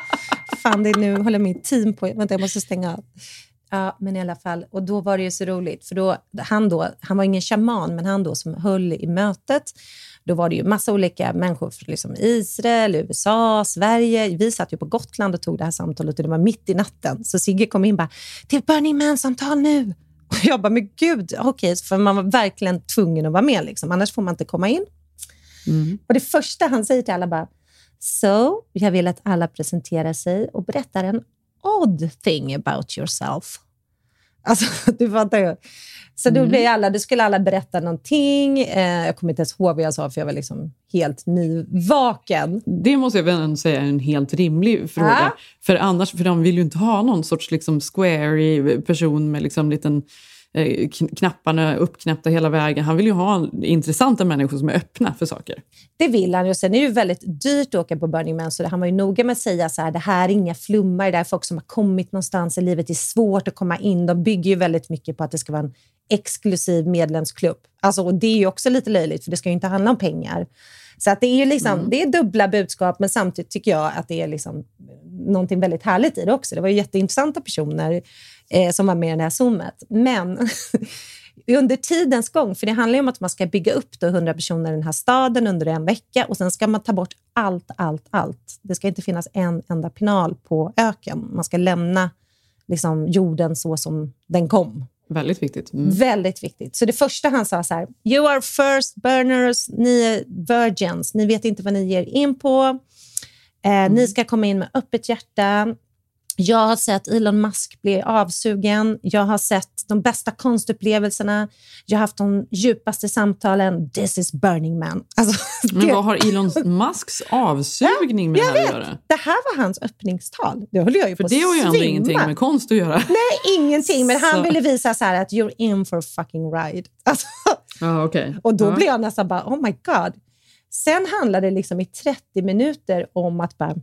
Fan, det är nu håller mitt team på. Vänta, jag måste stänga av. Ja, men i alla fall. Och då var det ju så roligt, för då, han, då, han var ingen shaman, men han då som höll i mötet, då var det ju massa olika människor från liksom Israel, USA, Sverige. Vi satt ju på Gotland och tog det här samtalet och det var mitt i natten. Så Sigge kom in och bara, det är Burning Man-samtal nu. Och jag bara, men gud, okej, för man var verkligen tvungen att vara med, liksom. annars får man inte komma in. Mm. Och det första han säger till alla bara, So, jag vill att alla presenterar sig och berättar en odd thing about yourself. Alltså, du fattar ju. Så då blev alla, då skulle alla berätta någonting. Eh, jag kommer inte ens ihåg vad jag sa, för jag var liksom helt nyvaken. Det måste jag väl säga är en helt rimlig fråga. Ja. För annars, för de vill ju inte ha någon sorts liksom squarey person med liksom liten Eh, knapparna uppknäppta hela vägen. Han vill ju ha intressanta människor som är öppna för saker. Det vill han Och Sen är det ju väldigt dyrt att åka på Burning Man, så han var ju noga med att säga så här, det här är inga flummare, det här är folk som har kommit någonstans i livet. Det är svårt att komma in. De bygger ju väldigt mycket på att det ska vara en exklusiv medlemsklubb. Alltså, och det är ju också lite löjligt, för det ska ju inte handla om pengar. Så att det är ju liksom, det är dubbla budskap, men samtidigt tycker jag att det är liksom någonting väldigt härligt i det också. Det var ju jätteintressanta personer eh, som var med i det här Zoomet. Men under tidens gång, för det handlar ju om att man ska bygga upp då 100 personer i den här staden under en vecka och sen ska man ta bort allt, allt, allt. Det ska inte finnas en enda pinal på öken. Man ska lämna liksom, jorden så som den kom. Väldigt viktigt. Mm. Väldigt viktigt. Så det första han sa så här, you are first burners, ni är virgins, ni vet inte vad ni ger in på. Eh, Ni ska komma in med öppet hjärta. Jag har sett Elon Musk bli avsugen. Jag har sett de bästa konstupplevelserna. Jag har haft de djupaste samtalen. This is Burning Man. Alltså, Men det, vad har Elon Musks avsugning med det här att göra? det här var hans öppningstal. Det höll jag ju För på det har ju ändå ingenting med konst att göra. Nej, ingenting. Men han Så. ville visa så här att you're in for a fucking ride. Alltså, Ja, okej. Och då ja. blev jag nästan bara, oh my god. Sen handlade det liksom i 30 minuter om att bara,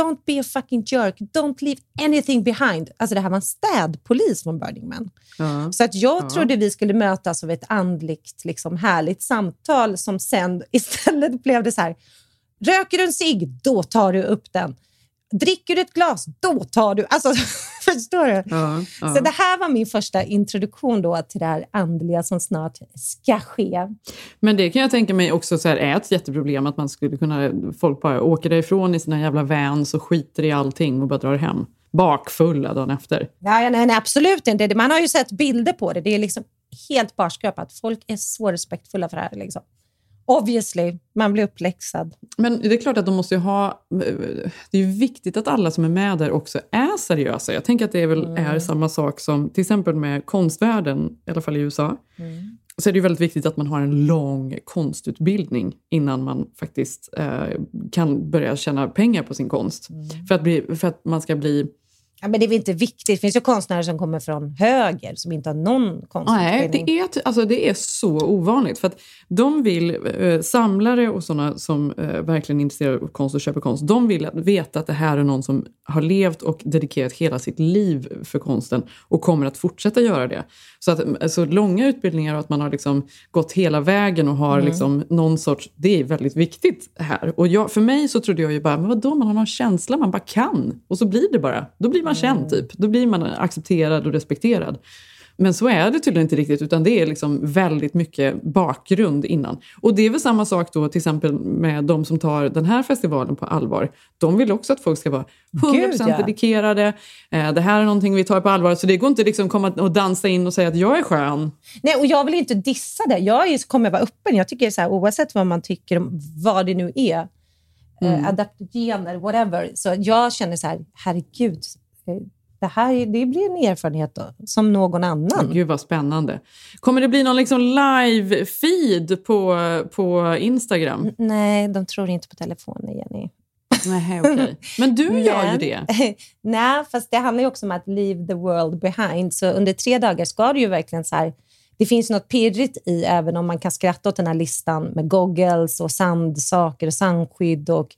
don't be a fucking jerk, don't leave anything behind. Alltså det här var en städpolis från Burning Man. Ja. Så att jag Ja. trodde vi skulle mötas av ett andligt, liksom, härligt samtal som sen istället blev det så här, röker du en cigg, då tar du upp den. Dricker du ett glas, då tar du... Alltså, förstår du? Ja, ja. Så det här var min första introduktion då till det här andliga som snart ska ske. Men det kan jag tänka mig också så här, är ett jätteproblem att man skulle kunna, folk bara åker därifrån i sina jävla vans och skiter i allting och bara drar hem. Bakfulla dagen efter. Nej, nej, nej, absolut inte. Man har ju sett bilder på det. Det är liksom helt barskrapat. Folk är så respektfulla för det här. Liksom. Obviously, man blir uppläxad. Men det är klart att de måste ju ha... Det är viktigt att alla som är med där också är seriösa. Jag tänker att det är väl Mm. är samma sak som till exempel med konstvärlden, i alla fall i USA. så är det ju väldigt viktigt att man har en lång konstutbildning innan man faktiskt eh, kan börja tjäna pengar på sin konst. Mm. För, att bli, för att man ska bli Ja, men det är väl inte viktigt. Det finns ju konstnärer som kommer från höger som inte har någon Nej, konstutbildning. det är, alltså det är så ovanligt. För att de vill, eh, samlare och sådana som eh, verkligen är intresserade av konst och köper konst, de vill att- veta att det här är någon som har levt och dedikerat hela sitt liv för konsten och kommer att fortsätta göra det. Så att alltså, långa utbildningar och att man har liksom gått hela vägen och har liksom någon sorts, det är väldigt viktigt här. Och jag, för mig så trodde jag ju bara, men vadå, man har någon känsla, man bara kan. Och så blir det bara. Då blir man känd typ. Då blir man accepterad och respekterad. Men så är det tydligen inte riktigt, utan det är liksom väldigt mycket bakgrund innan. Och det är väl samma sak då till exempel med de som tar den här festivalen på allvar. De vill också att folk ska vara 100% Gud, ja. dedikerade. Eh, det här är någonting vi tar på allvar. Så det går inte liksom komma och dansa in och säga att jag är skön. Nej, och jag vill inte dissa det. Jag kommer vara öppen. Jag tycker så här, oavsett vad man tycker om vad det nu är, Mm. eh, adaptogener, whatever. Så jag känner så här, herregud, eh, det här är- det blir en erfarenhet då, som någon annan. Gud vad spännande. Kommer det bli någon liksom live-feed på, på Instagram? Nej, de tror inte på telefonen, Jenny. Nej, okej. Men du gör ju det. Nej, fast det handlar ju också om att leave the world behind. Så under tre dagar ska du ju verkligen så här... Det finns något pirrigt i, även om man kan skratta åt den här listan med goggles och sandsaker och sandskydd och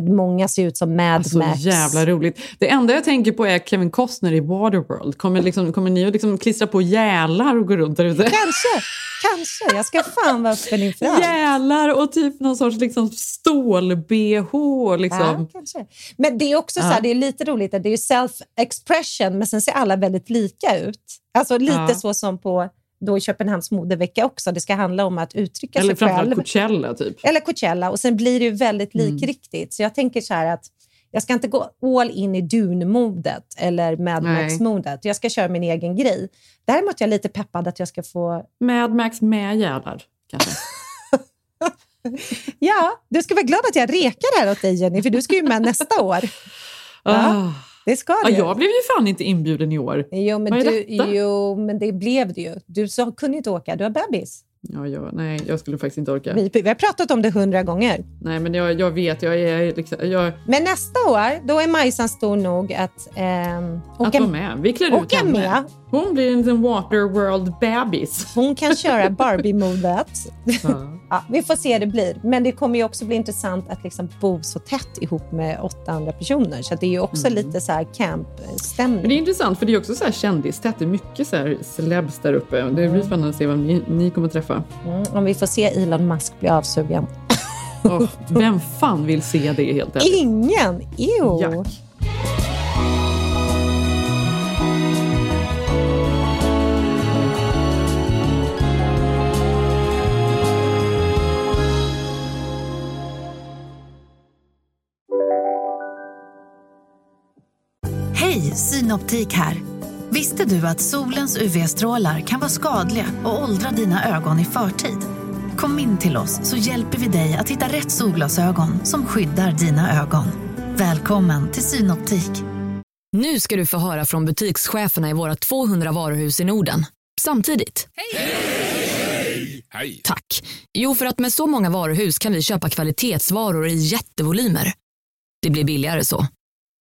många ser ut som Mad Så Max. Alltså, jävla roligt. Det enda jag tänker på är Kevin Costner i Waterworld. Kommer, liksom, kommer ni att liksom klistra på gälar och gå runt där ute? Kanske, kanske. Jag ska fan vara öppen inför allt. Gälar och typ någon sorts liksom stål-bh. Liksom. Ja, kanske. Men det är också så här, Ja. det är lite roligt det är self-expression, men sen ser alla väldigt lika ut. Alltså lite Ja. så som på då i Köpenhamns modevecka också. Det ska handla om att uttrycka Eller sig framförallt själv. Coachella typ. Eller Coachella. Och sen blir det ju väldigt Mm. likriktigt. Så jag tänker så här att jag ska inte gå all in i Dune-modet eller Mad. Max-modet. Jag ska köra min egen grej. Däremot är jag lite peppad att jag ska få... Mad Max med gälar, kanske. Ja, du ska vara glad att jag rekar här åt dig Jenny, för du ska ju med nästa år. Ja, Ah. Det ska Ja, du. jag blev ju fan inte inbjuden i år. Jo men, Vad är du, detta? jo, men det blev det ju. Du så, kunde inte åka, du har bebis. Ja, jag, nej, jag skulle faktiskt inte orka. Vi, vi har pratat om det hundra gånger. Nej, men jag, jag vet, jag är liksom... Jag, Men nästa år, då är Majsan stor nog att att åka, vara med. Vi klär ut åka henne. med. Hon blir en liten Waterworld-bebis. Hon kan köra Barbie-modet. Ja. Ja, vi får se hur det blir. Men det kommer ju också bli intressant att liksom bo så tätt ihop med åtta andra personer. Så det är ju också lite så här Men det är camp-stämning. intressant, för det är också så här kändistätt. Det är mycket så här celebs där uppe. Det blir spännande att se vem ni, ni kommer träffa. Mm, om vi får se Elon Musk bli avsugen. Åh, vem fan vill se det helt ärligt? Ingen! Ew. Jack. Synoptik här. Visste du att solens UV-strålar kan vara skadliga och åldra dina ögon i förtid? Kom in till oss så hjälper vi dig att hitta rätt solglasögon som skyddar dina ögon. Välkommen till Synoptik. Nu ska du få höra från butikscheferna i våra 200 varuhus i Norden. Samtidigt. Hej! Tack. Jo, för att med så många varuhus kan vi köpa kvalitetsvaror i jättevolymer. Det blir billigare så.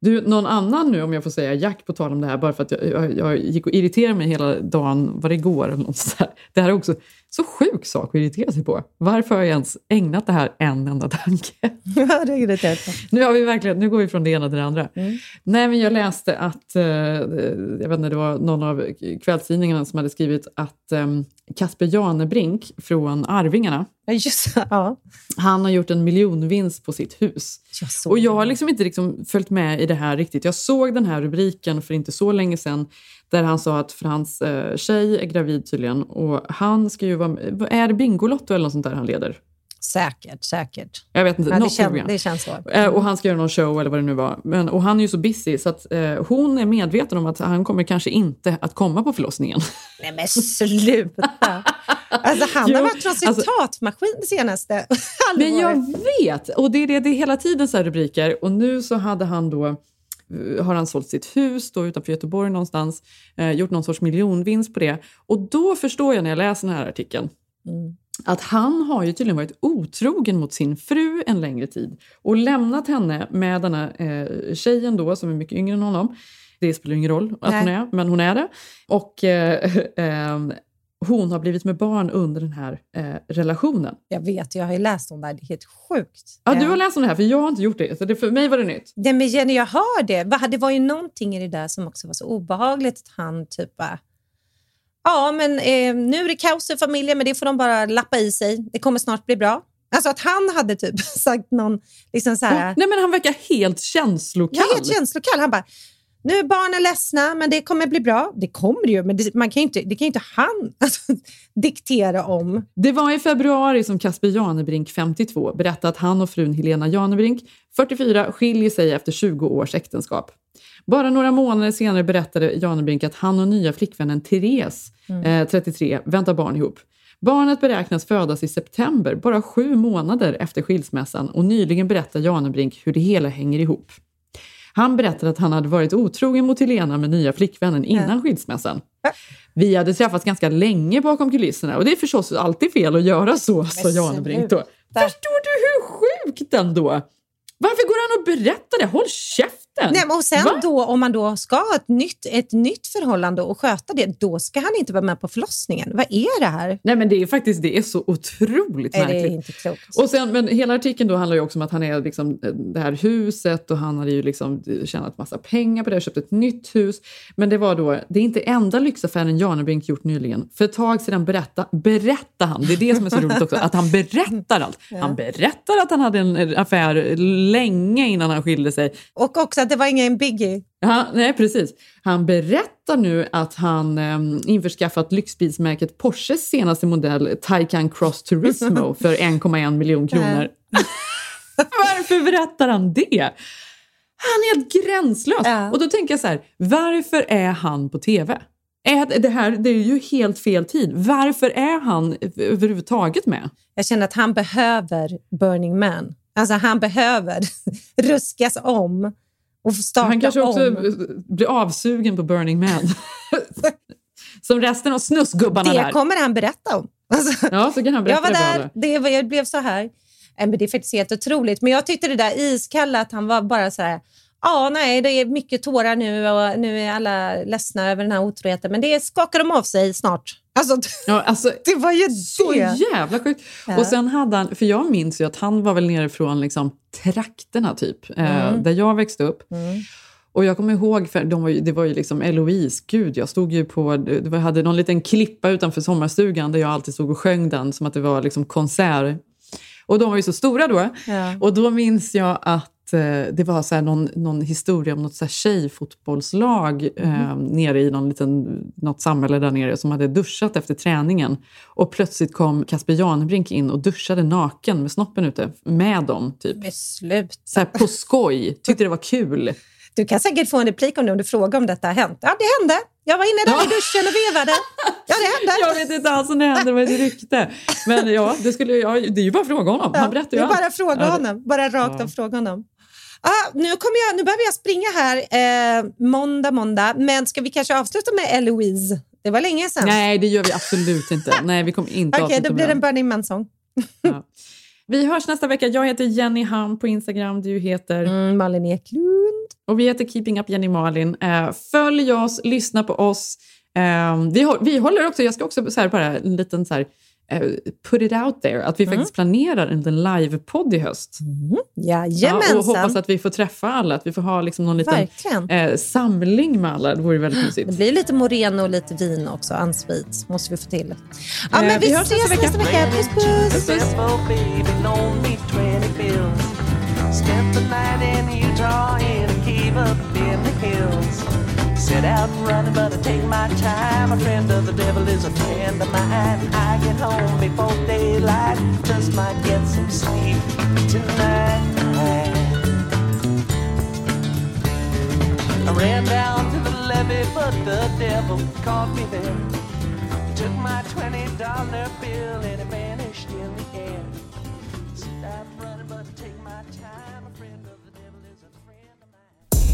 Du, någon annan nu om jag får säga Jack på tal om det här, bara för att jag, jag, jag gick och irriterade mig hela dagen, var det igår eller något sånt. Det här är också så sjuk sak att irritera sig på. Varför har jag ens ägnat det här en enda tanke? Ja, det är irriterande. Nu, har vi verkligen, nu går vi från det ena till det andra. Mm. Nej, men jag läste att, eh, jag vet inte, det var någon av kvällstidningarna som hade skrivit att eh, Kasper Janebrink från Arvingarna, just ja. Han har gjort en miljonvinst på sitt hus. Jag och jag har liksom inte liksom följt med i det här riktigt. Jag såg den här rubriken för inte så länge sedan där han sa att för hans eh, tjej är gravid tydligen och han ska ju vara... Är det Bingolotto eller något sånt där han leder? Säkert, säkert. Jag vet inte. Ja, det, kän, det känns så. Eh, och han ska göra någon show eller vad det nu var. Men, och han är ju så busy så att eh, hon är medveten om att han kommer kanske inte att komma på förlossningen. Nej men sluta! Alltså han Jo, har varit någon alltså- citatmaskin det senaste. Men jag vet! Och det är, det, det är hela tiden så rubriker. Och nu så hade han då har han sålt sitt hus då utanför Göteborg någonstans, eh, gjort någon sorts miljonvinst på det. Och då förstår jag när jag läser den här artikeln Mm. att han har ju tydligen varit otrogen mot sin fru en längre tid och lämnat henne med denna eh, tjejen då som är mycket yngre än honom. Det spelar ingen roll att Nej. hon är, men hon är det. Och eh, eh, hon har blivit med barn under den här eh, relationen. Jag vet, jag har ju läst om det här. Det är helt sjukt. Ja, du Eh, har läst om det här, för jag har inte gjort det. Så det, för mig var det nytt. Det med Jenny, jag hör det. Det var ju någonting i det där som också var så obehagligt. Att han typ bara... Ja, men eh, nu är det kaos i familjen, men det får de bara lappa i sig. Det kommer snart bli bra. Alltså att han hade typ sagt någon... Liksom så här, Ja, nej, men han verkar helt känslokall. Är helt känslokall. Han bara, nu är barnen ledsna, men det kommer bli bra. Det kommer ju, men det, man kan ju inte, det kan ju inte han alltså, diktera om. Det var i februari som Kasper Janebrink, 52, berättade att han och frun Helena Janebrink, 44, skiljer sig efter 20 års äktenskap. Bara några månader senare berättade Janebrink att han och nya flickvännen Therese, eh, 33, väntar barn ihop. Barnet beräknas födas i september, bara sju månader efter skilsmässan och nyligen berättade Janebrink hur det hela hänger ihop. Han berättade att han hade varit otrogen mot Helena med nya flickvännen innan skilsmässan. Vi hade träffats ganska länge bakom kulisserna och det är förstås alltid fel att göra så, sa Janebrink då. Förstår du hur sjukt ändå? Varför går han och berättar det? Håll käften! Nej, men och sen Va? då, om man då ska ha ett nytt, ett nytt förhållande och sköta det, då ska han inte vara med på förlossningen. Vad är det här? Nej men det är faktiskt det är så otroligt Nej, det märkligt. är inte klokt. Och sen, men hela artikeln då handlar ju också om att han är liksom eh, det här huset och han hade ju liksom tjänat massa pengar på det och köpt ett nytt hus. Men det var då, det är inte enda lyxaffären Janebrink gjort nyligen. För ett tag sedan berätta, berättar han, det är det som är så roligt också, att han berättar allt. Han berättar att han hade en affär länge innan han skilde sig. Och också det var ingen biggie. Ja, nej, precis. Han berättar nu att han eh, införskaffat lyxbilsmärket Porsches senaste modell Taycan Cross Turismo för 1,1 miljon kronor. Varför berättar han det? Han är helt gränslös. Ja. Och då tänker jag så här, varför är han på TV? Är det, här, det är ju helt fel tid. Varför är han överhuvudtaget med? Jag känner att han behöver Burning Man. Alltså han behöver ruskas om och starta Han kanske också om. blir avsugen på Burning Man. Som resten av snusgubbarna Det där. kommer han berätta om. Alltså, Ja, så kan han berätta jag var det där, det, var- jag blev så här. Men det är faktiskt helt otroligt. Men jag tyckte det där iskalla, att han var bara så här. Ja, nej, det är mycket tårar nu och nu är alla ledsna över den här otroheten. Men det skakar de av sig snart. Alltså, Ja, alltså, det var ju så det. jävla sjukt. Ja. Och sen hade han, för jag minns ju att han var väl nere från liksom trakterna typ, eh, Mm. där jag växte upp. Mm. Och jag kommer ihåg, för de var ju, det var ju liksom Eloise, gud jag stod ju på, jag hade någon liten klippa utanför sommarstugan där jag alltid stod och sjöng den som att det var liksom konsert. Och de var ju så stora då. Ja. Och då minns jag att eh, det var så någon, någon historia om något så här tjejfotbollslag eh, nere i någon liten, något samhälle där nere som hade duschat efter träningen. Och plötsligt kom Kasper Janebrink in och duschade naken med snoppen ute med dem. Typ. Men sluta. Så här på skoj, tyckte det var kul. Du kan säkert få en replik om det om du frågar om detta har hänt. Ja, det hände. Jag var inne där i duschen och vevade. Ja, det hände. Jag vet inte alls om det händer, det var ett rykte. Men ja, det, skulle, ja, det är ju bara att fråga honom. Han Ja, berättar det ju är allt. bara att fråga Ja, det- honom. Bara rakt Ja. av fråga honom. Ah, nu, kommer jag, nu behöver jag springa här eh, måndag, måndag. Men ska vi kanske avsluta med Eloise? Det var länge sedan. Nej, det gör vi absolut inte. Nej, vi kommer inte Okej, avsluta då blir det en Burning Man-sång. Vi hörs nästa vecka. Jag heter Jenny Ham på Instagram. Du heter... Mm, Malin Eklund. Och vi heter Keeping Up Jenny Malin. Eh, följ oss, lyssna på oss. Eh, vi, vi håller också, jag ska också så här bara en liten så här, eh, put it out there, att vi Mm. faktiskt planerar en livepodd i höst. Ja, Jajamensan. och hoppas att vi får träffa alla, att vi får ha liksom någon liten eh, samling med alla. Det vore väldigt Det mysigt. blir lite moreno och lite vin också. Unsweet måste vi få till. Ja, Eh, men vi, vi hörs ses nästa vecka. Puss, puss. baby loaned Set out running, but I take my time. A friend of the devil is a friend of mine. I get home before daylight, just might get some sleep tonight. I ran down to the levee, but the devil caught me there. Took my $20 bill and